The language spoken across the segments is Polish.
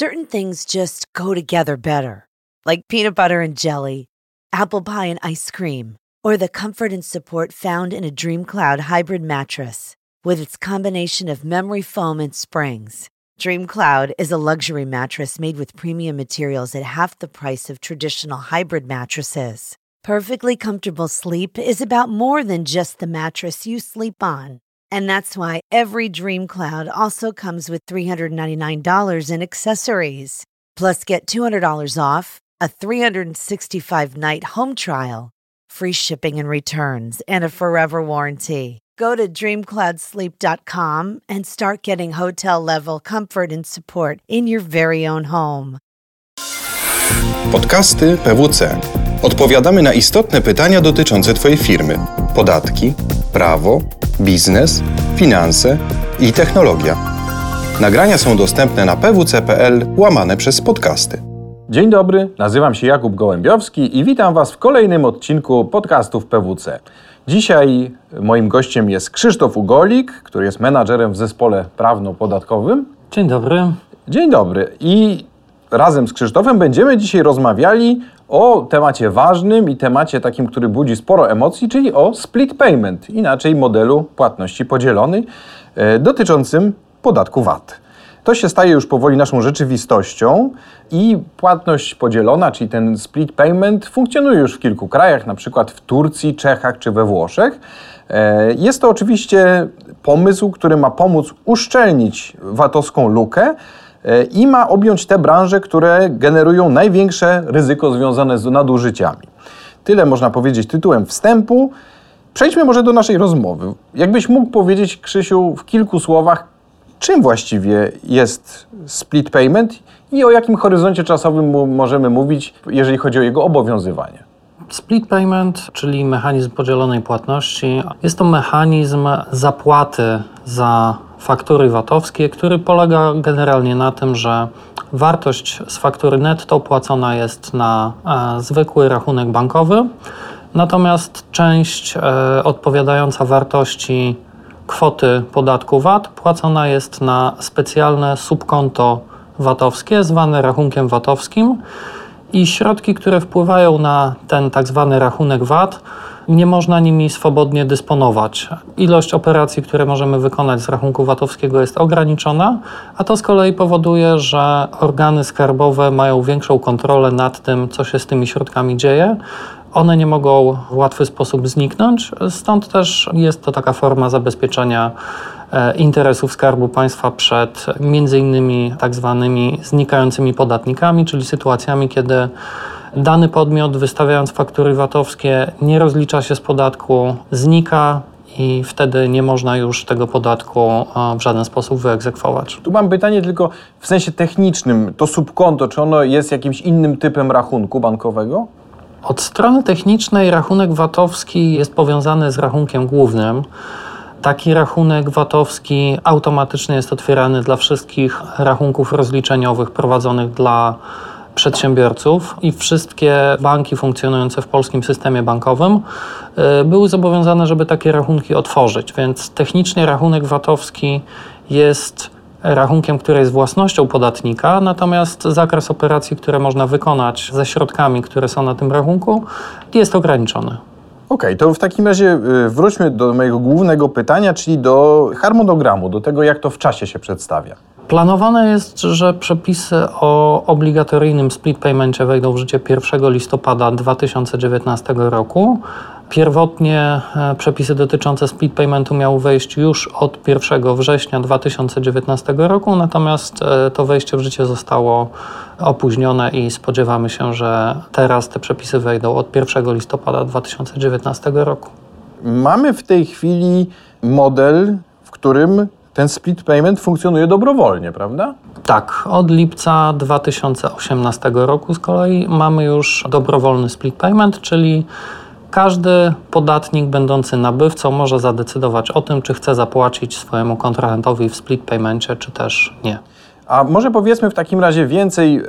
certain things just go together better, like peanut butter and jelly, apple pie and ice cream, or the comfort and support found in a Dream Cloud hybrid mattress. With its combination of memory foam and springs, Dream Cloud is a luxury mattress made with premium materials at half the price of traditional hybrid mattresses. Perfectly comfortable sleep is about more than just the mattress you sleep on. And that's why every Dream Cloud also comes with $399 in accessories. Plus, get $200 off, a 365 night home trial, free shipping and returns, and a forever warranty. Go to dreamcloudsleep.com and start getting hotel level comfort and support in your very own home. Podcasty PWC. Odpowiadamy na istotne pytania dotyczące Twojej firmy: podatki, prawo, biznes, finanse i technologia. Nagrania są dostępne na pwc.pl łamane przez podcasty. Dzień dobry, nazywam się Jakub Gołębiowski i witam Was w kolejnym odcinku podcastów PWC. Dzisiaj moim gościem jest Krzysztof Ugolik, który jest menadżerem w zespole prawno-podatkowym. Dzień dobry. Dzień dobry. I razem z Krzysztofem będziemy dzisiaj rozmawiali o temacie ważnym i temacie takim, który budzi sporo emocji, czyli o split payment, inaczej modelu płatności podzielonej dotyczącym podatku VAT. To się staje już powoli naszą rzeczywistością i płatność podzielona, czyli ten split payment, funkcjonuje już w kilku krajach, na przykład w Turcji, Czechach czy we Włoszech. E, jest to oczywiście pomysł, który ma pomóc uszczelnić VAT-owską lukę i ma objąć te branże, które generują największe ryzyko związane z nadużyciami. Tyle można powiedzieć tytułem wstępu. Przejdźmy może do naszej rozmowy. Jakbyś mógł powiedzieć, Krzysiu, w kilku słowach, czym właściwie jest split payment i o jakim horyzoncie czasowym możemy mówić, jeżeli chodzi o jego obowiązywanie? Split payment, czyli mechanizm podzielonej płatności, jest to mechanizm zapłaty za faktury VAT-owskie, który polega generalnie na tym, że wartość z faktury netto płacona jest na e, zwykły rachunek bankowy, natomiast część e, odpowiadająca wartości kwoty podatku VAT płacona jest na specjalne subkonto VAT-owskie, zwane rachunkiem VAT-owskim i środki, które wpływają na ten tak zwany rachunek VAT, nie można nimi swobodnie dysponować. Ilość operacji, które możemy wykonać z rachunku VAT-owskiego jest ograniczona, a to z kolei powoduje, że organy skarbowe mają większą kontrolę nad tym, co się z tymi środkami dzieje, one nie mogą w łatwy sposób zniknąć, stąd też jest to taka forma zabezpieczenia e, interesów Skarbu Państwa przed między innymi tak zwanymi znikającymi podatnikami, czyli sytuacjami, kiedy dany podmiot wystawiając faktury VAT-owskie nie rozlicza się z podatku, znika i wtedy nie można już tego podatku e, w żaden sposób wyegzekwować. Tu mam pytanie tylko w sensie technicznym. To subkonto, czy ono jest jakimś innym typem rachunku bankowego? Od strony technicznej rachunek VAT-owski jest powiązany z rachunkiem głównym. Taki rachunek VAT-owski automatycznie jest otwierany dla wszystkich rachunków rozliczeniowych prowadzonych dla przedsiębiorców i wszystkie banki funkcjonujące w polskim systemie bankowym y, były zobowiązane, żeby takie rachunki otworzyć. Więc technicznie rachunek VAT-owski jest rachunkiem, który jest własnością podatnika, natomiast zakres operacji, które można wykonać ze środkami, które są na tym rachunku, jest ograniczony. Okej, okay, to w takim razie y, wróćmy do mojego głównego pytania, czyli do harmonogramu, do tego, jak to w czasie się przedstawia. Planowane jest, że przepisy o obligatoryjnym split paymentie wejdą w życie 1 listopada 2019 roku. Pierwotnie e, przepisy dotyczące split paymentu miały wejść już od 1 września 2019 roku, natomiast e, to wejście w życie zostało opóźnione i spodziewamy się, że teraz te przepisy wejdą od 1 listopada 2019 roku. Mamy w tej chwili model, w którym ten split payment funkcjonuje dobrowolnie, prawda? Tak, od lipca 2018 roku z kolei mamy już dobrowolny split payment, czyli każdy podatnik będący nabywcą może zadecydować o tym, czy chce zapłacić swojemu kontrahentowi w split paymencie, czy też nie. A może powiedzmy w takim razie więcej e,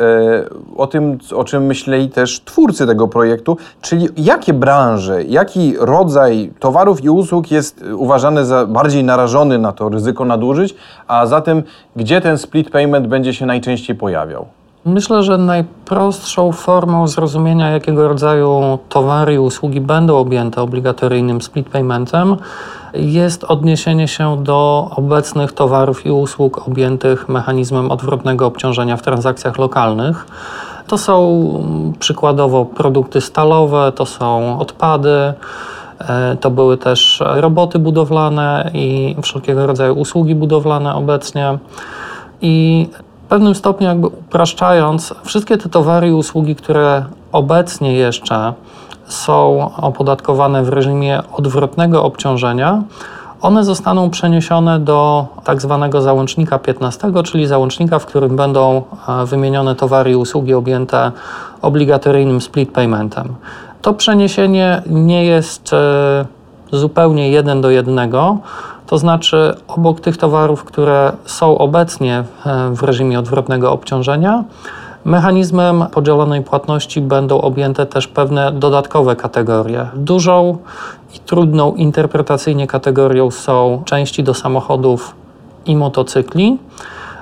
o tym, o czym myśleli też twórcy tego projektu, czyli jakie branże, jaki rodzaj towarów i usług jest uważany za bardziej narażony na to ryzyko nadużyć, a zatem gdzie ten split payment będzie się najczęściej pojawiał? Myślę, że najprostszą formą zrozumienia, jakiego rodzaju towary i usługi będą objęte obligatoryjnym split paymentem, jest odniesienie się do obecnych towarów i usług objętych mechanizmem odwrotnego obciążenia w transakcjach lokalnych. To są przykładowo produkty stalowe, to są odpady, e, to były też roboty budowlane i wszelkiego rodzaju usługi budowlane obecnie. I pewnym stopniu, jakby upraszczając, wszystkie te towary i usługi, które obecnie jeszcze są opodatkowane w reżimie odwrotnego obciążenia, one zostaną przeniesione do tak zwanego załącznika 15, czyli załącznika, w którym będą e, wymienione towary i usługi objęte obligatoryjnym split paymentem. To przeniesienie nie jest e, zupełnie jeden do jednego, to znaczy obok tych towarów, które są obecnie e, w reżimie odwrotnego obciążenia, Mechanizmem podzielonej płatności będą objęte też pewne dodatkowe kategorie. Dużą i trudną interpretacyjnie kategorią są części do samochodów i motocykli.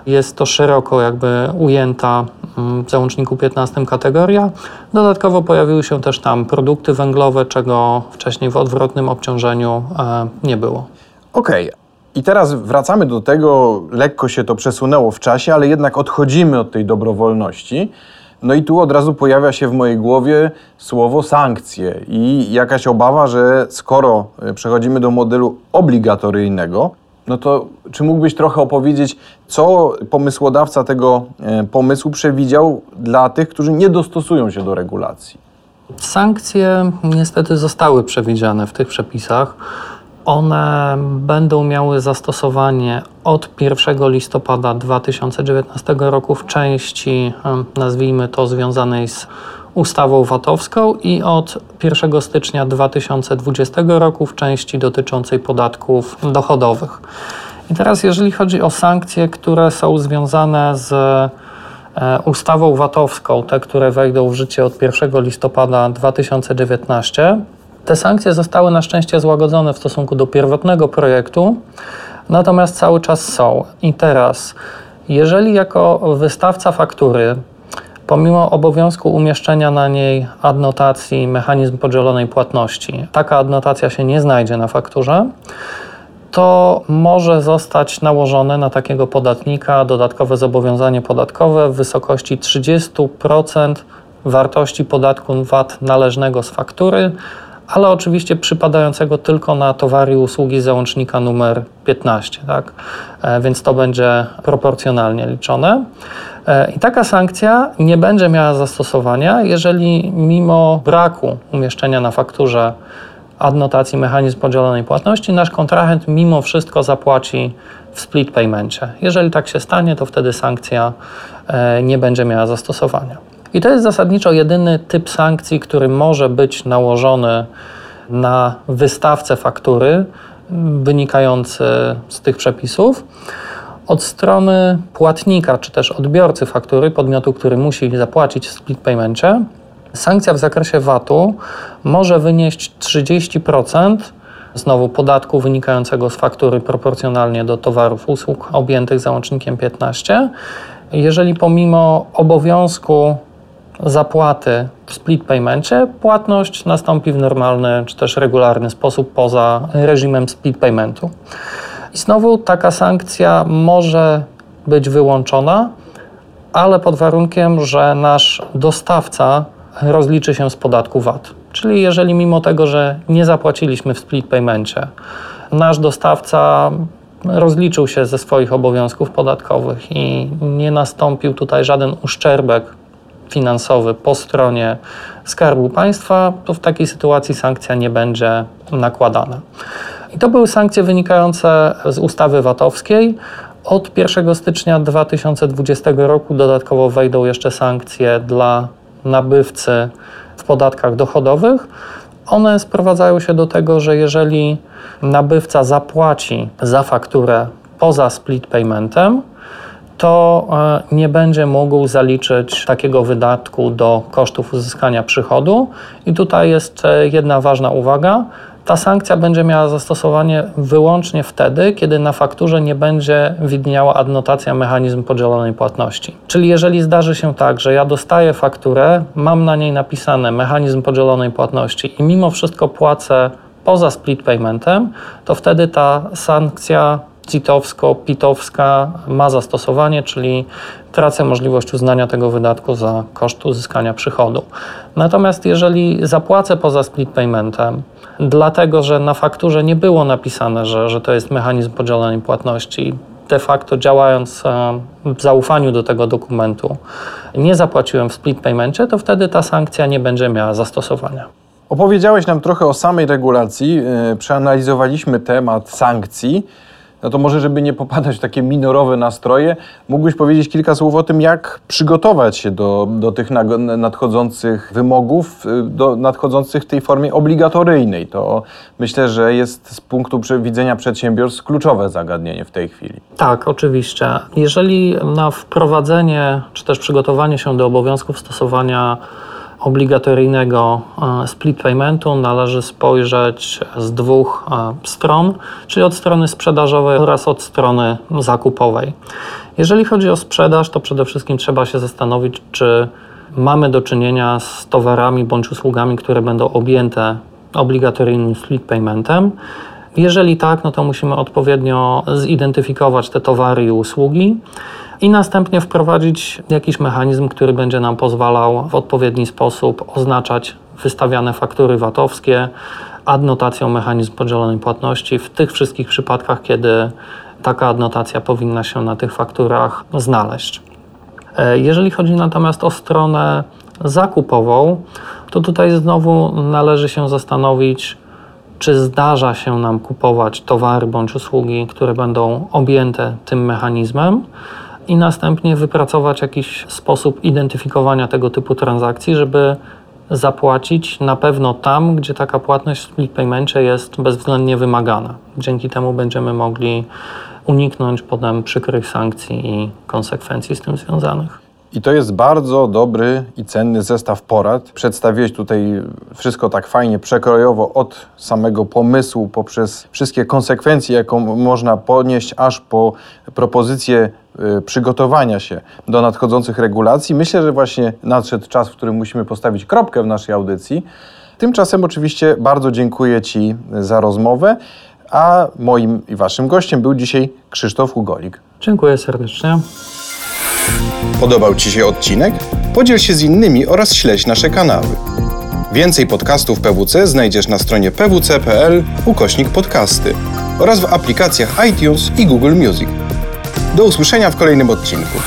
Jest to szeroko jakby ujęta mm, w załączniku 15 kategoria. Dodatkowo pojawiły się też tam produkty węglowe, czego wcześniej w odwrotnym obciążeniu e, nie było. Okej, okay. I teraz wracamy do tego, lekko się to przesunęło w czasie, ale jednak odchodzimy od tej dobrowolności. No i tu od razu pojawia się w mojej głowie słowo sankcje i jakaś obawa, że skoro e, przechodzimy do modelu obligatoryjnego, no to czy mógłbyś trochę opowiedzieć, co pomysłodawca tego e, pomysłu przewidział dla tych, którzy nie dostosują się do regulacji? Sankcje niestety zostały przewidziane w tych przepisach. One będą miały zastosowanie od 1 listopada 2019 roku w części, nazwijmy to, związanej z ustawą VAT-owską i od 1 stycznia 2020 roku w części dotyczącej podatków dochodowych. I teraz, jeżeli chodzi o sankcje, które są związane z e, ustawą VAT-owską, te, które wejdą w życie od 1 listopada 2019, te sankcje zostały na szczęście złagodzone w stosunku do pierwotnego projektu, natomiast cały czas są. I teraz, jeżeli jako wystawca faktury, pomimo obowiązku umieszczenia na niej adnotacji mechanizm podzielonej płatności, taka adnotacja się nie znajdzie na fakturze, to może zostać nałożone na takiego podatnika dodatkowe zobowiązanie podatkowe w wysokości 30% wartości podatku VAT należnego z faktury ale oczywiście przypadającego tylko na towary i usługi załącznika numer 15, tak? E, więc to będzie proporcjonalnie liczone. E, I taka sankcja nie będzie miała zastosowania, jeżeli mimo braku umieszczenia na fakturze adnotacji mechanizm podzielonej płatności, nasz kontrahent mimo wszystko zapłaci w split paymencie. Jeżeli tak się stanie, to wtedy sankcja e, nie będzie miała zastosowania. I to jest zasadniczo jedyny typ sankcji, który może być nałożony na wystawcę faktury wynikający z tych przepisów. Od strony płatnika, czy też odbiorcy faktury, podmiotu, który musi zapłacić w split paymencie, sankcja w zakresie VAT-u może wynieść 30% znowu podatku wynikającego z faktury proporcjonalnie do towarów, usług objętych załącznikiem 15. Jeżeli pomimo obowiązku zapłaty w split paymencie, płatność nastąpi w normalny czy też regularny sposób poza reżimem split paymentu. I znowu taka sankcja może być wyłączona, ale pod warunkiem, że nasz dostawca rozliczy się z podatku VAT. Czyli jeżeli mimo tego, że nie zapłaciliśmy w split paymencie, nasz dostawca rozliczył się ze swoich obowiązków podatkowych i nie nastąpił tutaj żaden uszczerbek finansowy po stronie Skarbu Państwa, to w takiej sytuacji sankcja nie będzie nakładana. I to były sankcje wynikające z ustawy VAT-owskiej. Od 1 stycznia 2020 roku dodatkowo wejdą jeszcze sankcje dla nabywcy w podatkach dochodowych. One sprowadzają się do tego, że jeżeli nabywca zapłaci za fakturę poza split paymentem, to e, nie będzie mógł zaliczyć takiego wydatku do kosztów uzyskania przychodu. I tutaj jest e, jedna ważna uwaga. Ta sankcja będzie miała zastosowanie wyłącznie wtedy, kiedy na fakturze nie będzie widniała adnotacja mechanizm podzielonej płatności. Czyli jeżeli zdarzy się tak, że ja dostaję fakturę, mam na niej napisane mechanizm podzielonej płatności i mimo wszystko płacę poza split paymentem, to wtedy ta sankcja CIT-owsko-PIT-owska ma zastosowanie, czyli tracę możliwość uznania tego wydatku za koszt uzyskania przychodu. Natomiast jeżeli zapłacę poza split paymentem, dlatego że na fakturze nie było napisane, że, że to jest mechanizm podzielonej płatności, de facto działając e, w zaufaniu do tego dokumentu, nie zapłaciłem w split paymencie, to wtedy ta sankcja nie będzie miała zastosowania. Opowiedziałeś nam trochę o samej regulacji, e, przeanalizowaliśmy temat sankcji no to może, żeby nie popadać w takie minorowe nastroje, mógłbyś powiedzieć kilka słów o tym, jak przygotować się do, do tych nadchodzących wymogów, y, do nadchodzących w tej formie obligatoryjnej. To myślę, że jest z punktu widzenia przedsiębiorstw kluczowe zagadnienie w tej chwili. Tak, oczywiście. Jeżeli na wprowadzenie, czy też przygotowanie się do obowiązków stosowania obligatoryjnego e, split paymentu należy spojrzeć z dwóch e, stron, czyli od strony sprzedażowej oraz od strony zakupowej. Jeżeli chodzi o sprzedaż, to przede wszystkim trzeba się zastanowić, czy mamy do czynienia z towarami bądź usługami, które będą objęte obligatoryjnym split paymentem. Jeżeli tak, no to musimy odpowiednio zidentyfikować te towary i usługi i następnie wprowadzić jakiś mechanizm, który będzie nam pozwalał w odpowiedni sposób oznaczać wystawiane faktury VAT-owskie adnotacją mechanizm podzielonej płatności w tych wszystkich przypadkach, kiedy taka adnotacja powinna się na tych fakturach znaleźć. E, jeżeli chodzi natomiast o stronę zakupową, to tutaj znowu należy się zastanowić, czy zdarza się nam kupować towary bądź usługi, które będą objęte tym mechanizmem i następnie wypracować jakiś sposób identyfikowania tego typu transakcji, żeby zapłacić na pewno tam, gdzie taka płatność w split paymentie jest bezwzględnie wymagana. Dzięki temu będziemy mogli uniknąć potem przykrych sankcji i konsekwencji z tym związanych. I to jest bardzo dobry i cenny zestaw porad. Przedstawiłeś tutaj wszystko tak fajnie, przekrojowo, od samego pomysłu, poprzez wszystkie konsekwencje, jaką można ponieść, aż po propozycję y, przygotowania się do nadchodzących regulacji. Myślę, że właśnie nadszedł czas, w którym musimy postawić kropkę w naszej audycji. Tymczasem oczywiście bardzo dziękuję Ci za rozmowę, a moim i Waszym gościem był dzisiaj Krzysztof Ugolik. Dziękuję serdecznie. Podobał Ci się odcinek? Podziel się z innymi oraz śledź nasze kanały. Więcej podcastów PWC znajdziesz na stronie pwc.pl ukośnik podcasty oraz w aplikacjach iTunes i Google Music. Do usłyszenia w kolejnym odcinku.